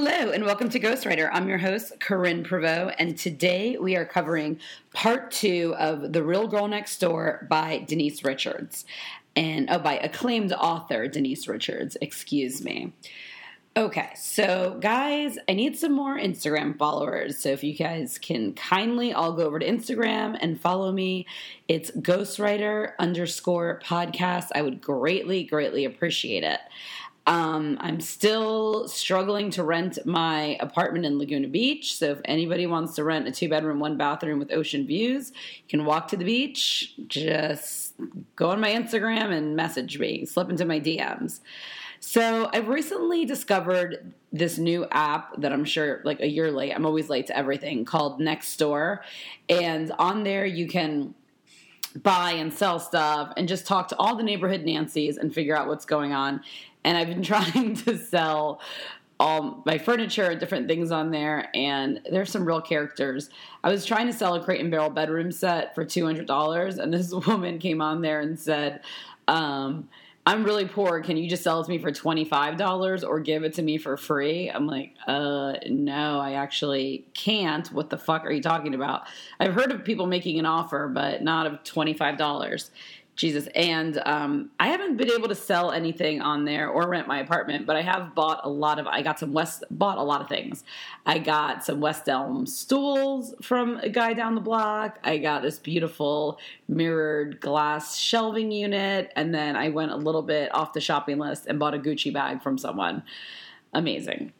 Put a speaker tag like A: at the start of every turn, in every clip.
A: Hello and welcome to Ghostwriter. I'm your host, Corinne Prevost, and today we are covering part two of The Real Girl Next Door by Denise Richards. And oh, by acclaimed author Denise Richards, excuse me. Okay, so guys, I need some more Instagram followers. So if you guys can kindly all go over to Instagram and follow me, it's ghostwriter underscore podcast. I would greatly, greatly appreciate it. Um, I'm still struggling to rent my apartment in Laguna Beach. So if anybody wants to rent a two bedroom, one bathroom with ocean views, you can walk to the beach. Just go on my Instagram and message me, slip into my DMs. So I've recently discovered this new app that I'm sure like a year late. I'm always late to everything called Nextdoor. And on there you can buy and sell stuff and just talk to all the neighborhood Nancy's and figure out what's going on and I've been trying to sell all my furniture, and different things on there, and there's some real characters. I was trying to sell a crate and barrel bedroom set for two hundred dollars, and this woman came on there and said, um, "I'm really poor. Can you just sell it to me for twenty five dollars or give it to me for free?" I'm like, "Uh, no, I actually can't. What the fuck are you talking about? I've heard of people making an offer, but not of twenty five dollars." Jesus. And um, I haven't been able to sell anything on there or rent my apartment, but I have bought a lot of. I got some West, bought a lot of things. I got some West Elm stools from a guy down the block. I got this beautiful mirrored glass shelving unit, and then I went a little bit off the shopping list and bought a Gucci bag from someone. Amazing.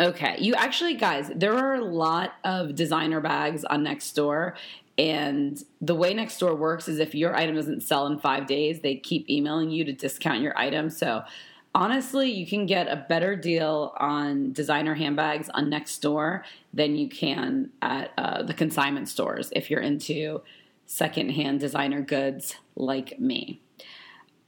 A: Okay, you actually, guys, there are a lot of designer bags on Nextdoor, and the way Nextdoor works is if your item doesn't sell in five days, they keep emailing you to discount your item. So honestly, you can get a better deal on designer handbags on Nextdoor than you can at uh, the consignment stores if you're into secondhand designer goods like me.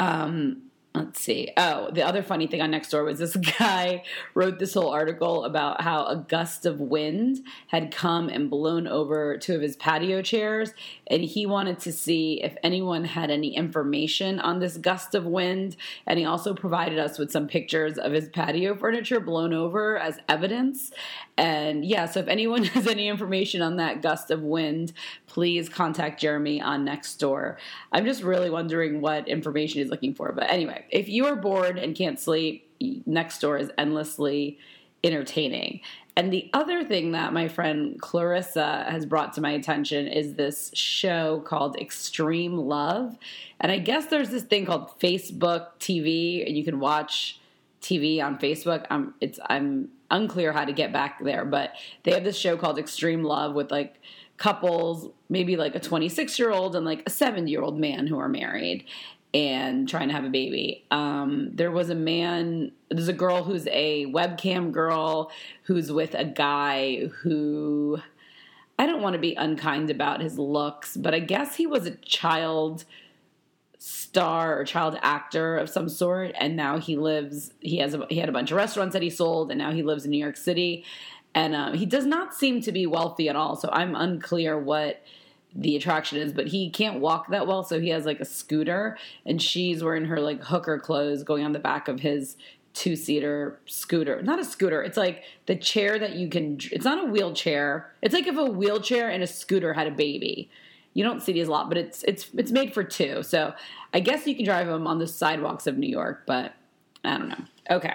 A: Um, let's see. Oh, the other funny thing on Nextdoor was this guy wrote this whole article about how a gust of wind had come and blown over two of his patio chairs, and he wanted to see if anyone had any information on this gust of wind. And he also provided us with some pictures of his patio furniture blown over as evidence. And yeah, so if anyone has any information on that gust of wind, please contact Jeremy on Nextdoor. I'm just really wondering what information he's looking for. But anyway, if you are bored and can't sleep, next door is endlessly entertaining. And the other thing that my friend Clarissa has brought to my attention is this show called Extreme Love. And I guess there's this thing called Facebook TV, and you can watch TV on Facebook. I'm it's I'm unclear how to get back there, but they have this show called Extreme Love with like couples, maybe like a 26 year old and like a 70 year old man who are married and trying to have a baby. Um, there was a man, there's a girl who's a webcam girl who's with a guy who I don't want to be unkind about his looks, but I guess he was a child star or child actor of some sort and now he lives he has a, he had a bunch of restaurants that he sold and now he lives in New York City and um, he does not seem to be wealthy at all so I'm unclear what the attraction is but he can't walk that well so he has like a scooter and she's wearing her like hooker clothes going on the back of his two seater scooter not a scooter it's like the chair that you can it's not a wheelchair it's like if a wheelchair and a scooter had a baby you don't see these a lot, but it's it's it's made for two. So I guess you can drive them on the sidewalks of New York, but I don't know. Okay.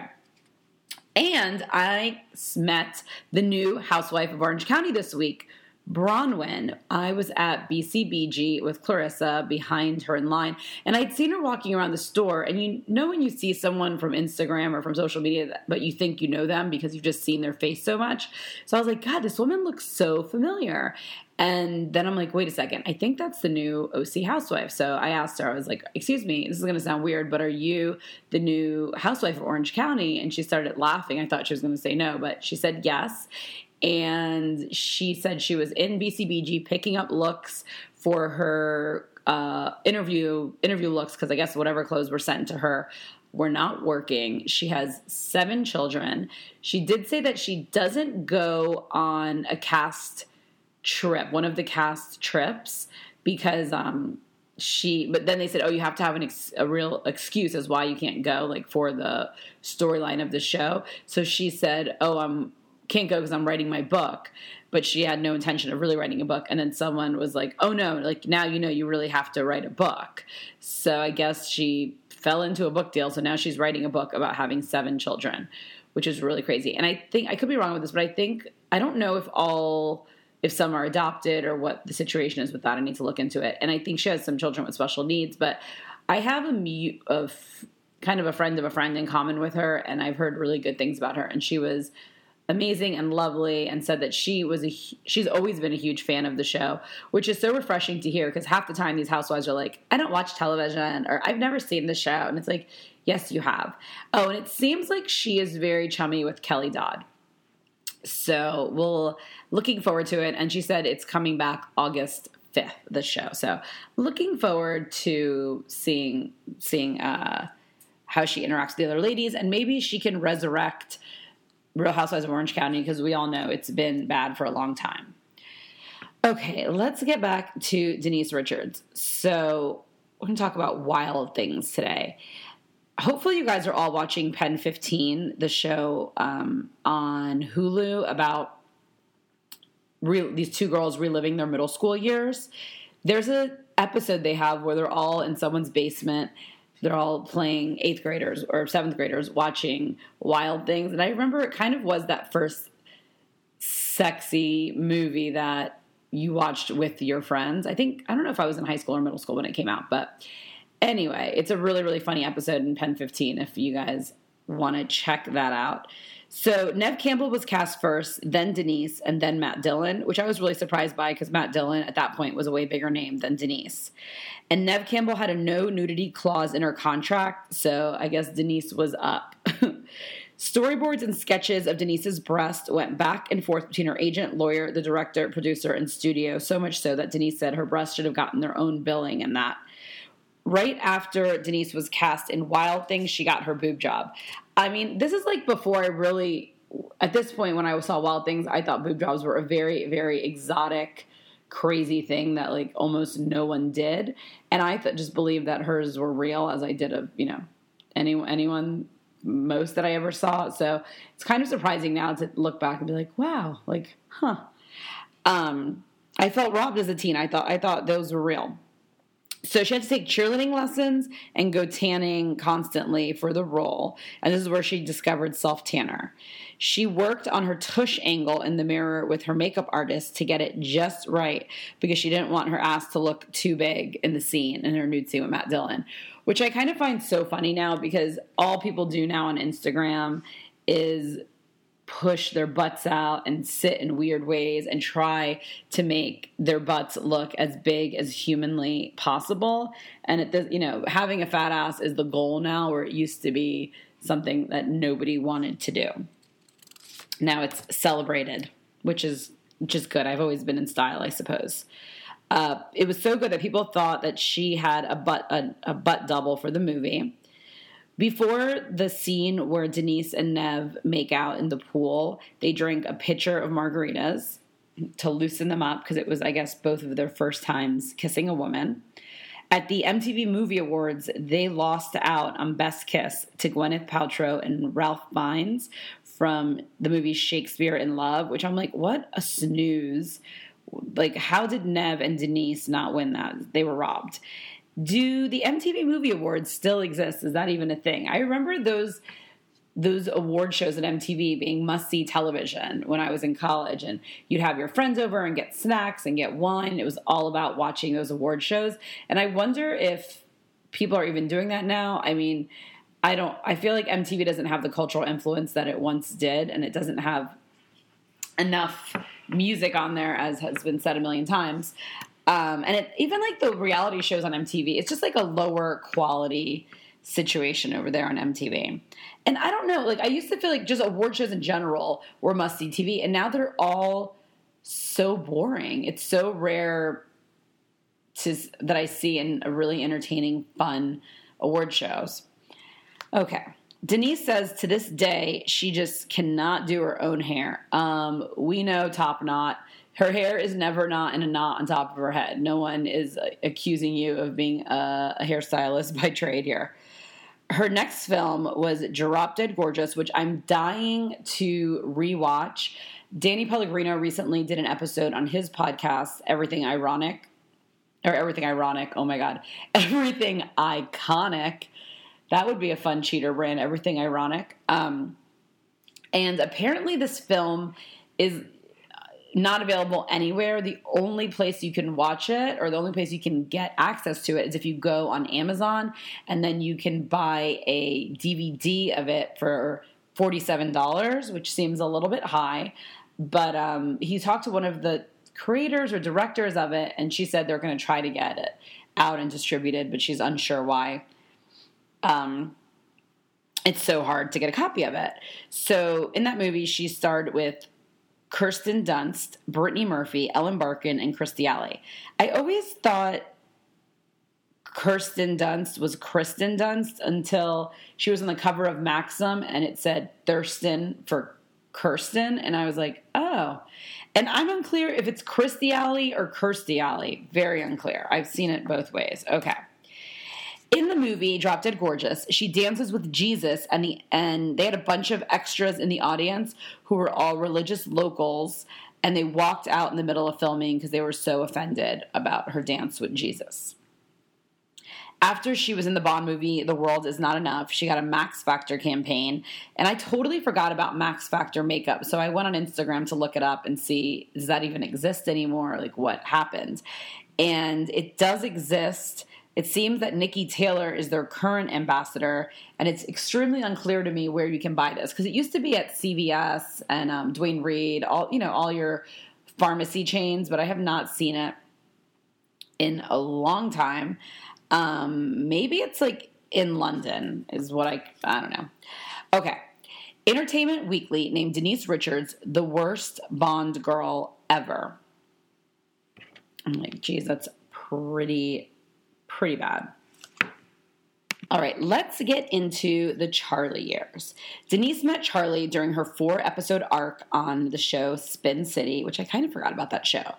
A: And I met the new housewife of Orange County this week, Braunwyn. I was at BCBG with Clarissa behind her in line, and I'd seen her walking around the store. And you know when you see someone from Instagram or from social media, but you think you know them because you've just seen their face so much. So I was like, God, this woman looks so familiar. And then I'm like, wait a second, I think that's the new OC housewife. So I asked her, I was like, excuse me, this is going to sound weird, but are you the new housewife of Orange County? And she started laughing. I thought she was going to say no, but she said yes. And she said she was in BCBG picking up looks for her uh, interview interview looks because I guess whatever clothes were sent to her were not working. She has seven children. She did say that she doesn't go on a cast trip, one of the cast trips, because um, she but then they said oh you have to have an ex, a real excuse as why you can't go like for the storyline of the show so she said oh i'm can't go because i'm writing my book but she had no intention of really writing a book and then someone was like oh no like now you know you really have to write a book so i guess she fell into a book deal so now she's writing a book about having seven children which is really crazy and i think i could be wrong with this but i think i don't know if all if some are adopted or what the situation is with that. I need to look into it. And I think she has some children with special needs, but I have a mute of kind of a friend of a friend in common with her, and I've heard really good things about her. And she was amazing and lovely, and said that she was a she's always been a huge fan of the show, which is so refreshing to hear because half the time these housewives are like, I don't watch television or I've never seen the show, and it's like, yes, you have. Oh, and it seems like she is very chummy with Kelly Dodd. So we'll looking forward to it. And she said it's coming back August 5th, the show. So looking forward to seeing seeing uh, how she interacts with the other ladies, and maybe she can resurrect Real Housewives of Orange County because we all know it's been bad for a long time. Okay, let's get back to Denise Richards. So we're going to talk about wild things today. Hopefully, you guys are all watching Pen 15, the show um, on Hulu about re- these two girls reliving their middle school years. There's a episode they have where they're all in someone's basement. They're all playing eighth graders or seventh graders watching Wild Things, and I remember it kind of was that first sexy movie that you watched with your friends. I think I don't know if I was in high school or middle school when it came out, but anyway, it's a really really funny episode in Pen 15 if you guys want to check that out. So Neve Campbell was cast first, then Denise, and then Matt Dillon, which I was really surprised by because Matt Dillon at that point was a way bigger name than Denise. And Neve Campbell had a no nudity clause in her contract, so I guess Denise was up. Storyboards and sketches of Denise's breast went back and forth between her agent, lawyer, the director, producer, and studio, so much so that Denise said her breast should have gotten their own billing and that right after Denise was cast in Wild Things, she got her boob job. I mean, this is like before I really, at this point when I saw Wild Things, I thought boob jobs were a very, very exotic, crazy thing that like almost no one did. And I th- just believed that hers were real as I did of, you know, any, anyone, most that I ever saw. So it's kind of surprising now to look back and be like, wow, like, huh. Um, I felt robbed as a teen. I thought I thought those were real. So she had to take cheerleading lessons and go tanning constantly for the role. And this is where she discovered self tanner. She worked on her tush angle in the mirror with her makeup artist to get it just right because she didn't want her ass to look too big in the scene, in her nude scene with Matt Dillon, which I kind of find so funny now because all people do now on Instagram is push their butts out and sit in weird ways and try to make their butts look as big as humanly possible. And it does, you know, having a fat ass is the goal now, where it used to be something that nobody wanted to do. Now it's celebrated, which is is good. I've always been in style, I suppose. Uh, it was so good that people thought that she had a butt a, a butt double for the movie. Before the scene where Denise and Neve make out in the pool, they drink a pitcher of margaritas to loosen them up because it was, I guess, both of their first times kissing a woman. At the MTV Movie Awards, they lost out on Best Kiss to Gwyneth Paltrow and Ralph Fiennes from the movie Shakespeare in Love, which I'm like, what a snooze. Like, how did Neve and Denise not win that? They were robbed do the MTV Movie Awards still exist? Is that even a thing? I remember those those award shows at MTV being must see television when I was in college, and you'd have your friends over and get snacks and get wine. It was all about watching those award shows, and I wonder if people are even doing that now. I mean, I don't. I feel like MTV doesn't have the cultural influence that it once did, and it doesn't have enough music on there, as has been said a million times. Um, and it, even like the reality shows on MTV, it's just like a lower quality situation over there on MTV. And I don't know, like I used to feel like just award shows in general were must see TV, and now they're all so boring. It's so rare to that I see in a really entertaining, fun award shows. Okay. Denise says to this day she just cannot do her own hair. Um, we know Top Knot Her hair is never not in a knot on top of her head. No one is accusing you of being a, a hairstylist by trade here. Her next film was Drop Dead Gorgeous, which I'm dying to rewatch. Danny Pellegrino recently did an episode on his podcast, Everything Ironic, or Everything Ironic. Oh my God. Everything Iconic. That would be a fun cheater brand, Everything Ironic. Um, and apparently, this film is not available anywhere. The only place you can watch it or the only place you can get access to it is if you go on Amazon and then you can buy a DVD of it for $47, which seems a little bit high. But um, he talked to one of the creators or directors of it, and she said they're going to try to get it out and distributed, but she's unsure why. Um, it's so hard to get a copy of it. So in that movie, she starred with Kirsten Dunst, Brittany Murphy, Ellen Barkin, and Kirstie Alley. I always thought Kirsten Dunst was Kristen Dunst until she was on the cover of Maxim and it said Thurston for Kirsten. And I was like, oh. And I'm unclear if it's Kirstie Alley or Kirstie Alley. Very unclear. I've seen it both ways. Okay. In the movie Drop Dead Gorgeous, she dances with Jesus and the and they had a bunch of extras in the audience who were all religious locals and they walked out in the middle of filming because they were so offended about her dance with Jesus. After she was in the Bond movie The World Is Not Enough, she got a Max Factor campaign, and I totally forgot about Max Factor makeup. So I went on Instagram to look it up and see does that even exist anymore? Like what happened? And it does exist it seems that Niki Taylor is their current ambassador, and it's extremely unclear to me where you can buy this because it used to be at CVS and um, Duane Reade, all you know, all your pharmacy chains, but I have not seen it in a long time. Um, maybe it's like in London, is what I I don't know. Okay. Entertainment Weekly named Denise Richards the worst Bond girl ever. I'm like, geez, that's pretty pretty bad. All right, let's get into the Charlie years. Denise met Charlie during her four episode arc on the show Spin City, which I kind of forgot about that show.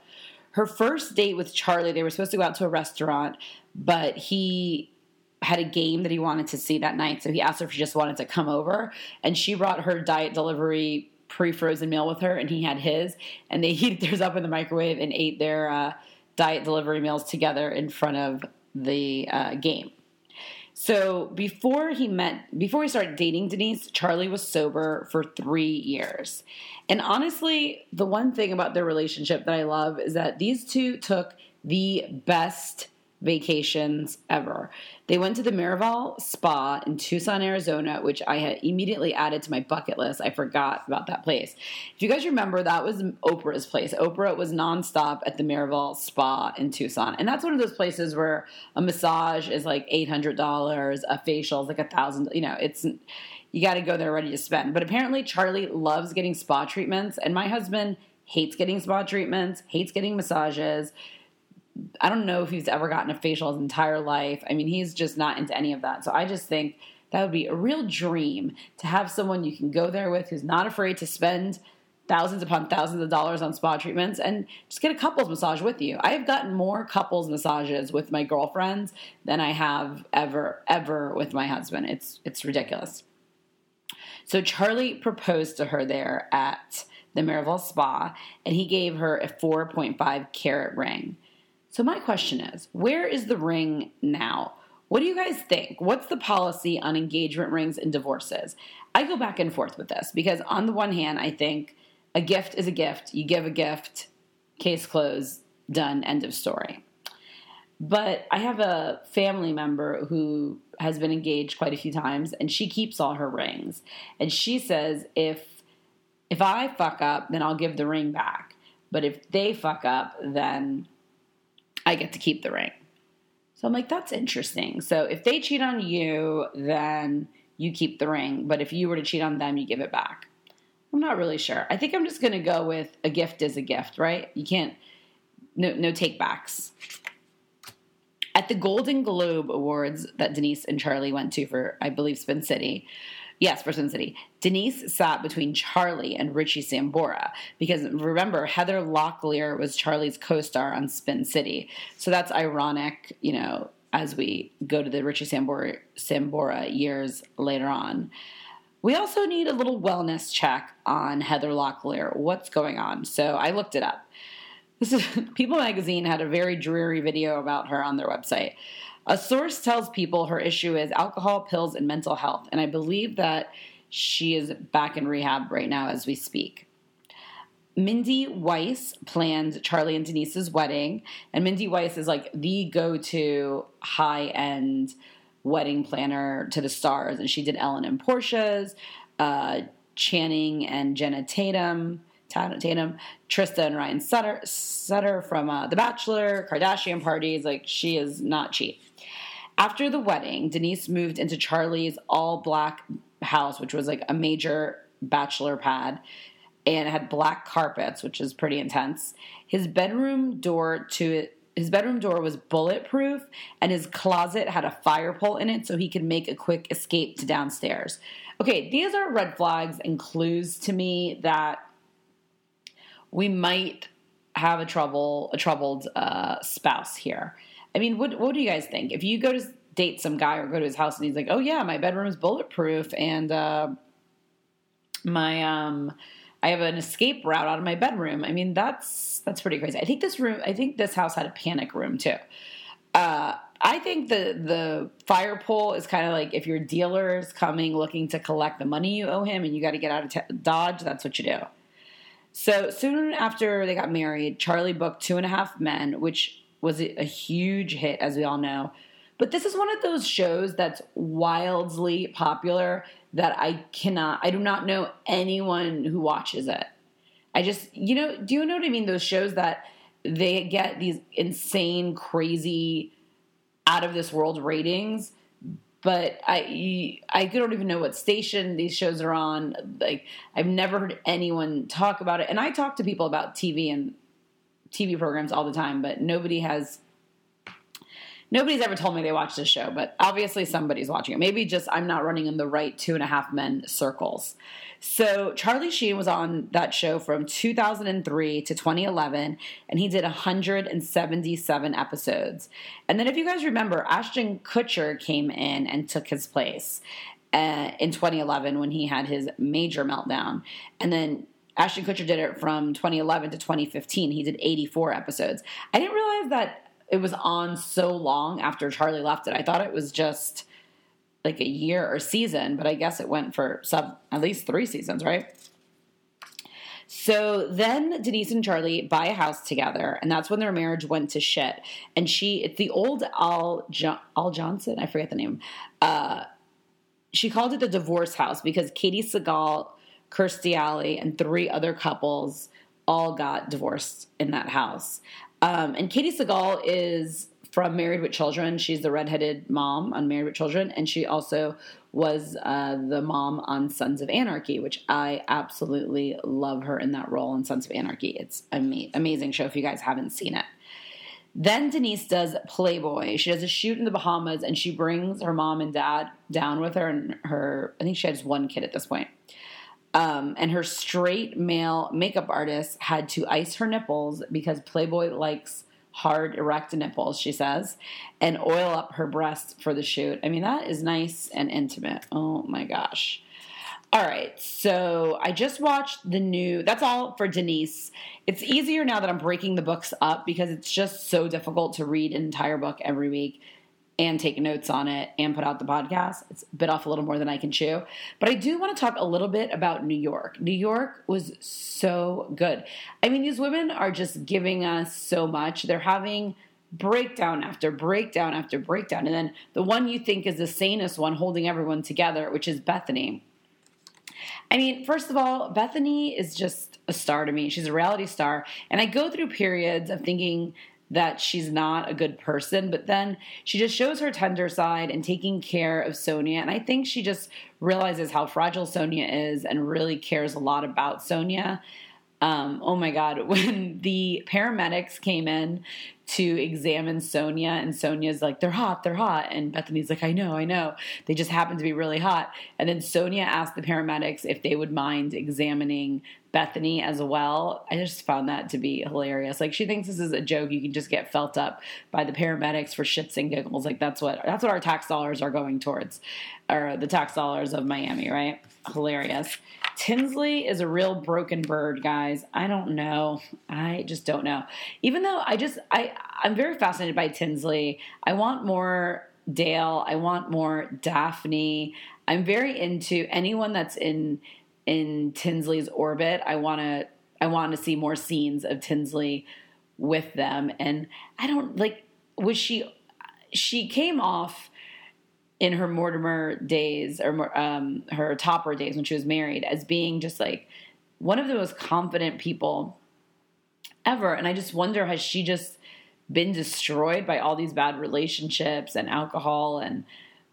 A: Her first date with Charlie, they were supposed to go out to a restaurant, but he had a game that he wanted to see that night, so he asked her if she just wanted to come over, and she brought her diet delivery pre-frozen meal with her, and he had his, and they heated theirs up in the microwave and ate their uh, diet delivery meals together in front of the uh, game. So before he met, before he started dating Denise, Charlie was sober for three years. And honestly, the one thing about their relationship that I love is that these two took the best vacations ever. They went to the Miraval Spa in Tucson, Arizona, which I had immediately added to my bucket list. I forgot about that place. If you guys remember, that was Oprah's place. Oprah was nonstop at the Miraval Spa in Tucson. And that's one of those places where a massage is like $800, a facial is like a thousand, you know, it's you got to go there ready to spend. But apparently Charlie loves getting spa treatments and my husband hates getting spa treatments, hates getting massages I don't know if he's ever gotten a facial his entire life. I mean, he's just not into any of that. So I just think that would be a real dream to have someone you can go there with who's not afraid to spend thousands upon thousands of dollars on spa treatments and just get a couples massage with you. I have gotten more couples massages with my girlfriends than I have ever ever with my husband. It's it's ridiculous. So Charlie proposed to her there at the Miraval Spa and he gave her a 4.5 carat ring. So, my question is where is the ring now? What do you guys think? What's the policy on engagement rings and divorces? I go back and forth with this because, on the one hand, I think a gift is a gift. You give a gift, case closed, done, end of story. But I have a family member who has been engaged quite a few times and she keeps all her rings. And she says if if I fuck up, then I'll give the ring back. But if they fuck up, then I get to keep the ring. So I'm like, that's interesting. So if they cheat on you, then you keep the ring. But if you were to cheat on them, you give it back. I'm not really sure. I think I'm just going to go with a gift is a gift, right? You can't, no, no take backs. At the Golden Globe Awards that Denise and Charlie went to for, I believe, Spin City, Yes, for Sin City. Denise sat between Charlie and Richie Sambora because remember, Heather Locklear was Charlie's co star on Spin City. So that's ironic, you know, as we go to the Richie Sambora, Sambora years later on. We also need a little wellness check on Heather Locklear. What's going on? So I looked it up. This is, People magazine had a very dreary video about her on their website. A source tells people her issue is alcohol, pills, and mental health, and I believe that she is back in rehab right now as we speak. Mindy Weiss planned Charlie and Denise's wedding, and Mindy Weiss is like the go to high end wedding planner to the stars. And she did Ellen and Portia's, uh, Channing and Jenna Tatum, Tatum, Trista and Ryan Sutter, Sutter from uh, The Bachelor, Kardashian parties. Like she is not cheap. After the wedding, Denise moved into Charlie's all black house, which was like a major bachelor pad, and had black carpets, which is pretty intense. His bedroom door to his bedroom door was bulletproof, and his closet had a fire pole in it so he could make a quick escape to downstairs. Okay, these are red flags and clues to me that we might have a trouble a troubled uh, spouse here. I mean, what what do you guys think? If you go to date some guy or go to his house and he's like, "Oh yeah, my bedroom is bulletproof and uh, my um, I have an escape route out of my bedroom." I mean, that's that's pretty crazy. I think this room, I think this house had a panic room too. Uh, I think the the fire pole is kind of like if your dealer is coming looking to collect the money you owe him and you got to get out of t- Dodge, that's what you do. So soon after they got married, Charlie booked Two and a Half Men, which was a huge hit, as we all know. But this is one of those shows that's wildly popular that I cannot, I do not know anyone who watches it. I just, you know, do you know what I mean? Those shows that they get these insane, crazy, out of this world ratings, but I I don't even know what station these shows are on. Like I've never heard anyone talk about it, and I talk to people about TV and TV programs all the time, but nobody has nobody's ever told me they watched this show, but obviously somebody's watching it. Maybe just I'm not running in the right two and a half men circles. So Charlie Sheen was on that show from 2003 to 2011, and he did 177 episodes. And then, if you guys remember, Ashton Kutcher came in and took his place uh, in 2011 when he had his major meltdown, and then Ashton Kutcher did it from 2011 to 2015. He did 84 episodes. I didn't realize that it was on so long after Charlie left it. I thought it was just like a year or season, but I guess it went for sub at least three seasons, right? So then Denise and Charlie buy a house together, and that's when their marriage went to shit. And she, it's the old Al, jo- Al Johnson, I forget the name. Uh, she called it the divorce house because Katey Sagal, Kirstie Alley, and three other couples all got divorced in that house. Um, and Katey Sagal is from Married with Children. She's the redheaded mom on Married with Children, and she also was uh, the mom on Sons of Anarchy, which I absolutely love her in that role in Sons of Anarchy. It's an ama- amazing show if you guys haven't seen it. Then Denise does Playboy. She does a shoot in the Bahamas, and she brings her mom and dad down with her, and her I think she has one kid at this point. Um, and her straight male makeup artist had to ice her nipples because Playboy likes hard, erect nipples, she says, and oil up her breasts for the shoot. I mean, that is nice and intimate. Oh my gosh. All right, so I just watched the new. That's all for Denise. It's easier now that I'm breaking the books up because it's just so difficult to read an entire book every week and take notes on it and put out the podcast. It's bit off a little more than I can chew. But I do want to talk a little bit about New York. New York was so good. I mean, these women are just giving us so much. They're having breakdown after breakdown after breakdown. And then the one you think is the sanest one holding everyone together, which is Bethenny. I mean, first of all, Bethenny is just a star to me. She's a reality star. And I go through periods of thinking that she's not a good person, but then she just shows her tender side and taking care of Sonja. And I think she just realizes how fragile Sonja is and really cares a lot about Sonja. Um, oh my God, when the paramedics came in to examine Sonja, and Sonja's like, they're hot, they're hot. And Bethenny's like, I know, I know. They just happen to be really hot. And then Sonja asked the paramedics if they would mind examining Bethenny as well. I just found that to be hilarious. Like she thinks this is a joke. You can just get felt up by the paramedics for shits and giggles. Like that's what that's what our tax dollars are going towards, or the tax dollars of Miami, right? Hilarious. Tinsley is a real broken bird, guys. I don't know. I just don't know. Even though I just I I'm very fascinated by Tinsley. I want more Dale. I want more Daphne. I'm very into anyone that's in in Tinsley's orbit. I want to I want to see more scenes of Tinsley with them and I don't like was she she came off in her Mortimer days or um, her Topper days when she was married as being just like one of the most confident people ever. And I just wonder has she just been destroyed by all these bad relationships and alcohol and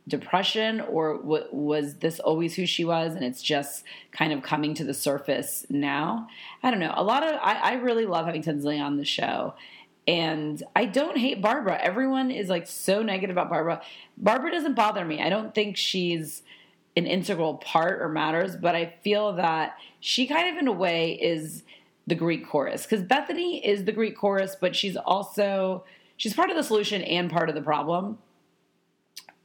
A: depression or w- was this always who she was and it's just kind of coming to the surface now? I don't know. A lot of i, I really love having tinsley on the show. And i don't hate barbara. Everyone is like so negative about barbara. Barbara doesn't bother me. I don't think she's an integral part or matters but i feel that she kind of in a way is the greek chorus. Because bethenny is the greek chorus but she's also she's part of the solution and part of the problem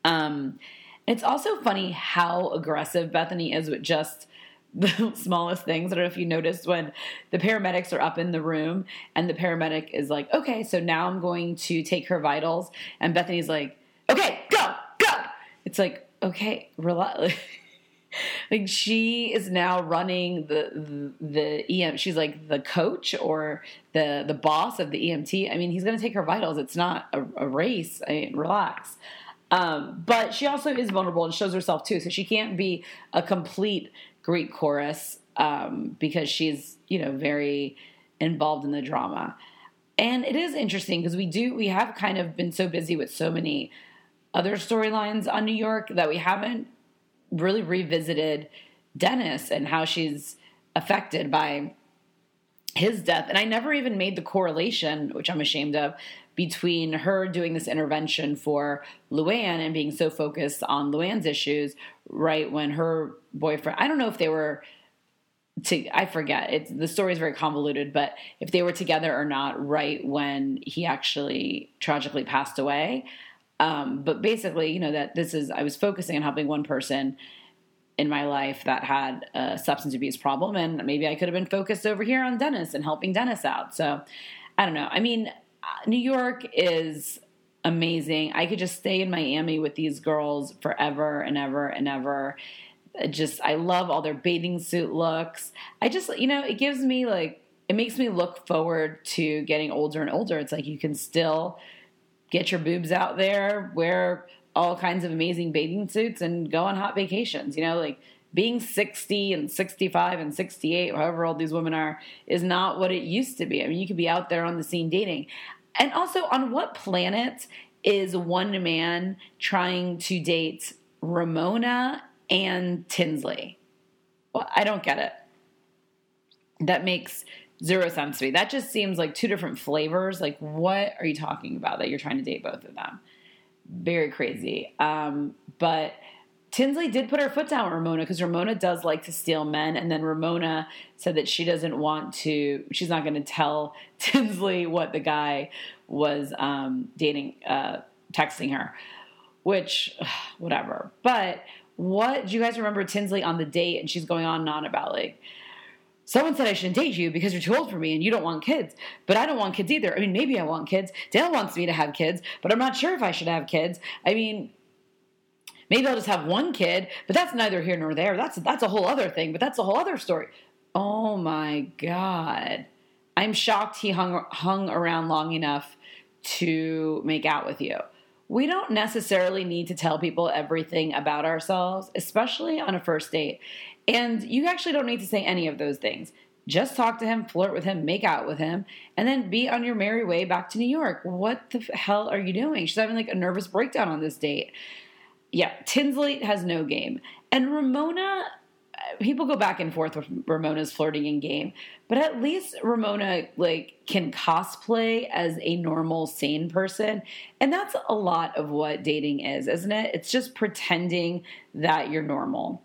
A: um, it's also funny how aggressive Bethenny is with just the smallest things. I don't know if you noticed when the paramedics are up in the room and the paramedic is like, okay, so now I'm going to take her vitals. And Bethenny's like, okay, go, go. It's like, okay, relax. like she is now running the, the the EM. She's like the coach or the the boss of the EMT. I mean, he's going to take her vitals. It's not a, a race. I mean, relax. Um, but she also is vulnerable and shows herself too. So she can't be a complete Greek chorus um, because she's, you know, very involved in the drama. And it is interesting because we do, we have kind of been so busy with so many other storylines on New York that we haven't really revisited Dennis and how she's affected by his death. And I never even made the correlation, which I'm ashamed of, between her doing this intervention for Luann and being so focused on Luann's issues, right when her boyfriend, I don't know if they were. To, I forget. It's the story is very convoluted, but if they were together or not, right when he actually tragically passed away. Um, but basically, you know that this is I was focusing on helping one person in my life that had a substance abuse problem, and maybe I could have been focused over here on Dennis and helping Dennis out. So I don't know. I mean, Uh, New York is amazing. I could just stay in Miami with these girls forever and ever and ever. Just, I love all their bathing suit looks. I just, you know, it gives me like, it makes me look forward to getting older and older. It's like you can still get your boobs out there, wear all kinds of amazing bathing suits, and go on hot vacations. You know, like being 60 and 65 and 68, however old these women are, is not what it used to be. I mean, you could be out there on the scene dating. And also, on what planet is one man trying to date Ramona and Tinsley? Well, I don't get it. That makes zero sense to me. That just seems like two different flavors. Like, what are you talking about that you're trying to date both of them? Very crazy. Um, but Tinsley did put her foot down with Ramona because Ramona does like to steal men. And then Ramona said that she doesn't want to, she's not going to tell Tinsley what the guy was um, dating, uh, texting her, which, whatever. But what do you guys remember Tinsley on the date? And she's going on and on about like, someone said I shouldn't date you because you're too old for me and you don't want kids. But I don't want kids either. I mean, maybe I want kids. Dale wants me to have kids, but I'm not sure if I should have kids. I mean, Maybe I'll just have one kid, but that's neither here nor there. That's that's a whole other thing, but that's a whole other story. Oh my god. I'm shocked he hung hung around long enough to make out with you. We don't necessarily need to tell people everything about ourselves, especially on a first date. And you actually don't need to say any of those things. Just talk to him, flirt with him, make out with him, and then be on your merry way back to New York. What the hell are you doing? She's having like a nervous breakdown on this date yeah, Tinsley has no game. And Ramona, uh, people go back and forth with Ramona's flirting in game, but at least Ramona like can cosplay as a normal sane person, and that's a lot of what dating is, isn't it? It's just pretending that you're normal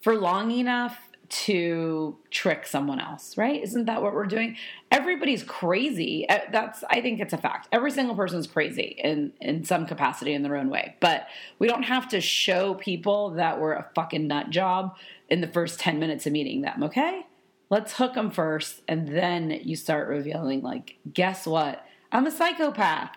A: for long enough to trick someone else, right? Isn't that what we're doing? Everybody's crazy. Uh, that's I think it's a fact. Every single person's crazy in in some capacity in their own way. But we don't have to show people that we're a fucking nut job in the first 10 minutes of meeting them, okay? Let's hook them first and then you start revealing like, guess what? I'm a psychopath.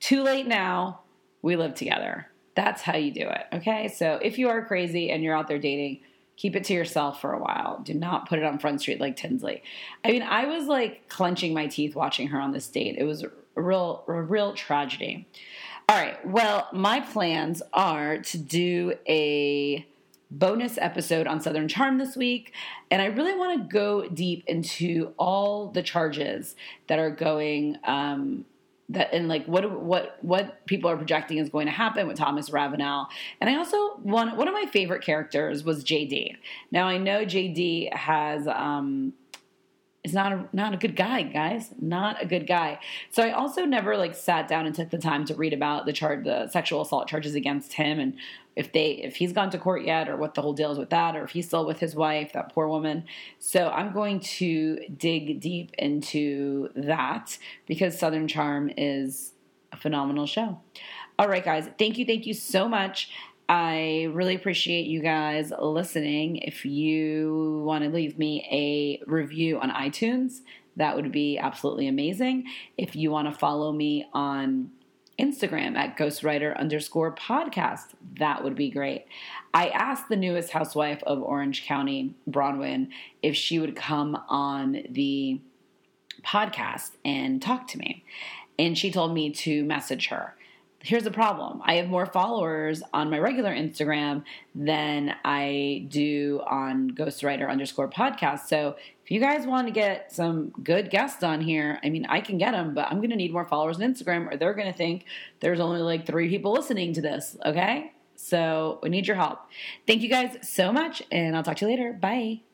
A: Too late now. We live together. That's how you do it, okay? So if you are crazy and you're out there dating, Keep it to yourself for a while. Do not put it on Front Street like Tinsley. I mean, I was like clenching my teeth watching her on this date. It was a real, a real tragedy. All right. Well, my plans are to do a bonus episode on Southern Charm this week. And I really want to go deep into all the charges that are going um, that and like what what what people are projecting is going to happen with Thomas Ravenel. And I also one one of my favorite characters was JD. Now I know JD has um is not a not a good guy, guys. Not a good guy. So I also never like sat down and took the time to read about the charge the sexual assault charges against him and if they if he's gone to court yet or what the whole deal is with that or if he's still with his wife that poor woman. So i'm going to dig deep into that because southern charm is a phenomenal show. All right guys. Thank you. Thank you so much. I really appreciate you guys listening. If you want to leave me a review on iTunes, that would be absolutely amazing. If you want to follow me on Instagram at ghostwriter underscore podcast. That would be great. I asked the newest housewife of Orange County, Braunwyn, if she would come on the podcast and talk to me. And she told me to message her here's the problem I have more followers on my regular Instagram than I do on ghostwriter underscore podcast. So if you guys want to get some good guests on here, I mean, I can get them, but I'm going to need more followers on Instagram or they're going to think there's only like three people listening to this. Okay. So we need your help. Thank you guys so much, and I'll talk to you later. Bye.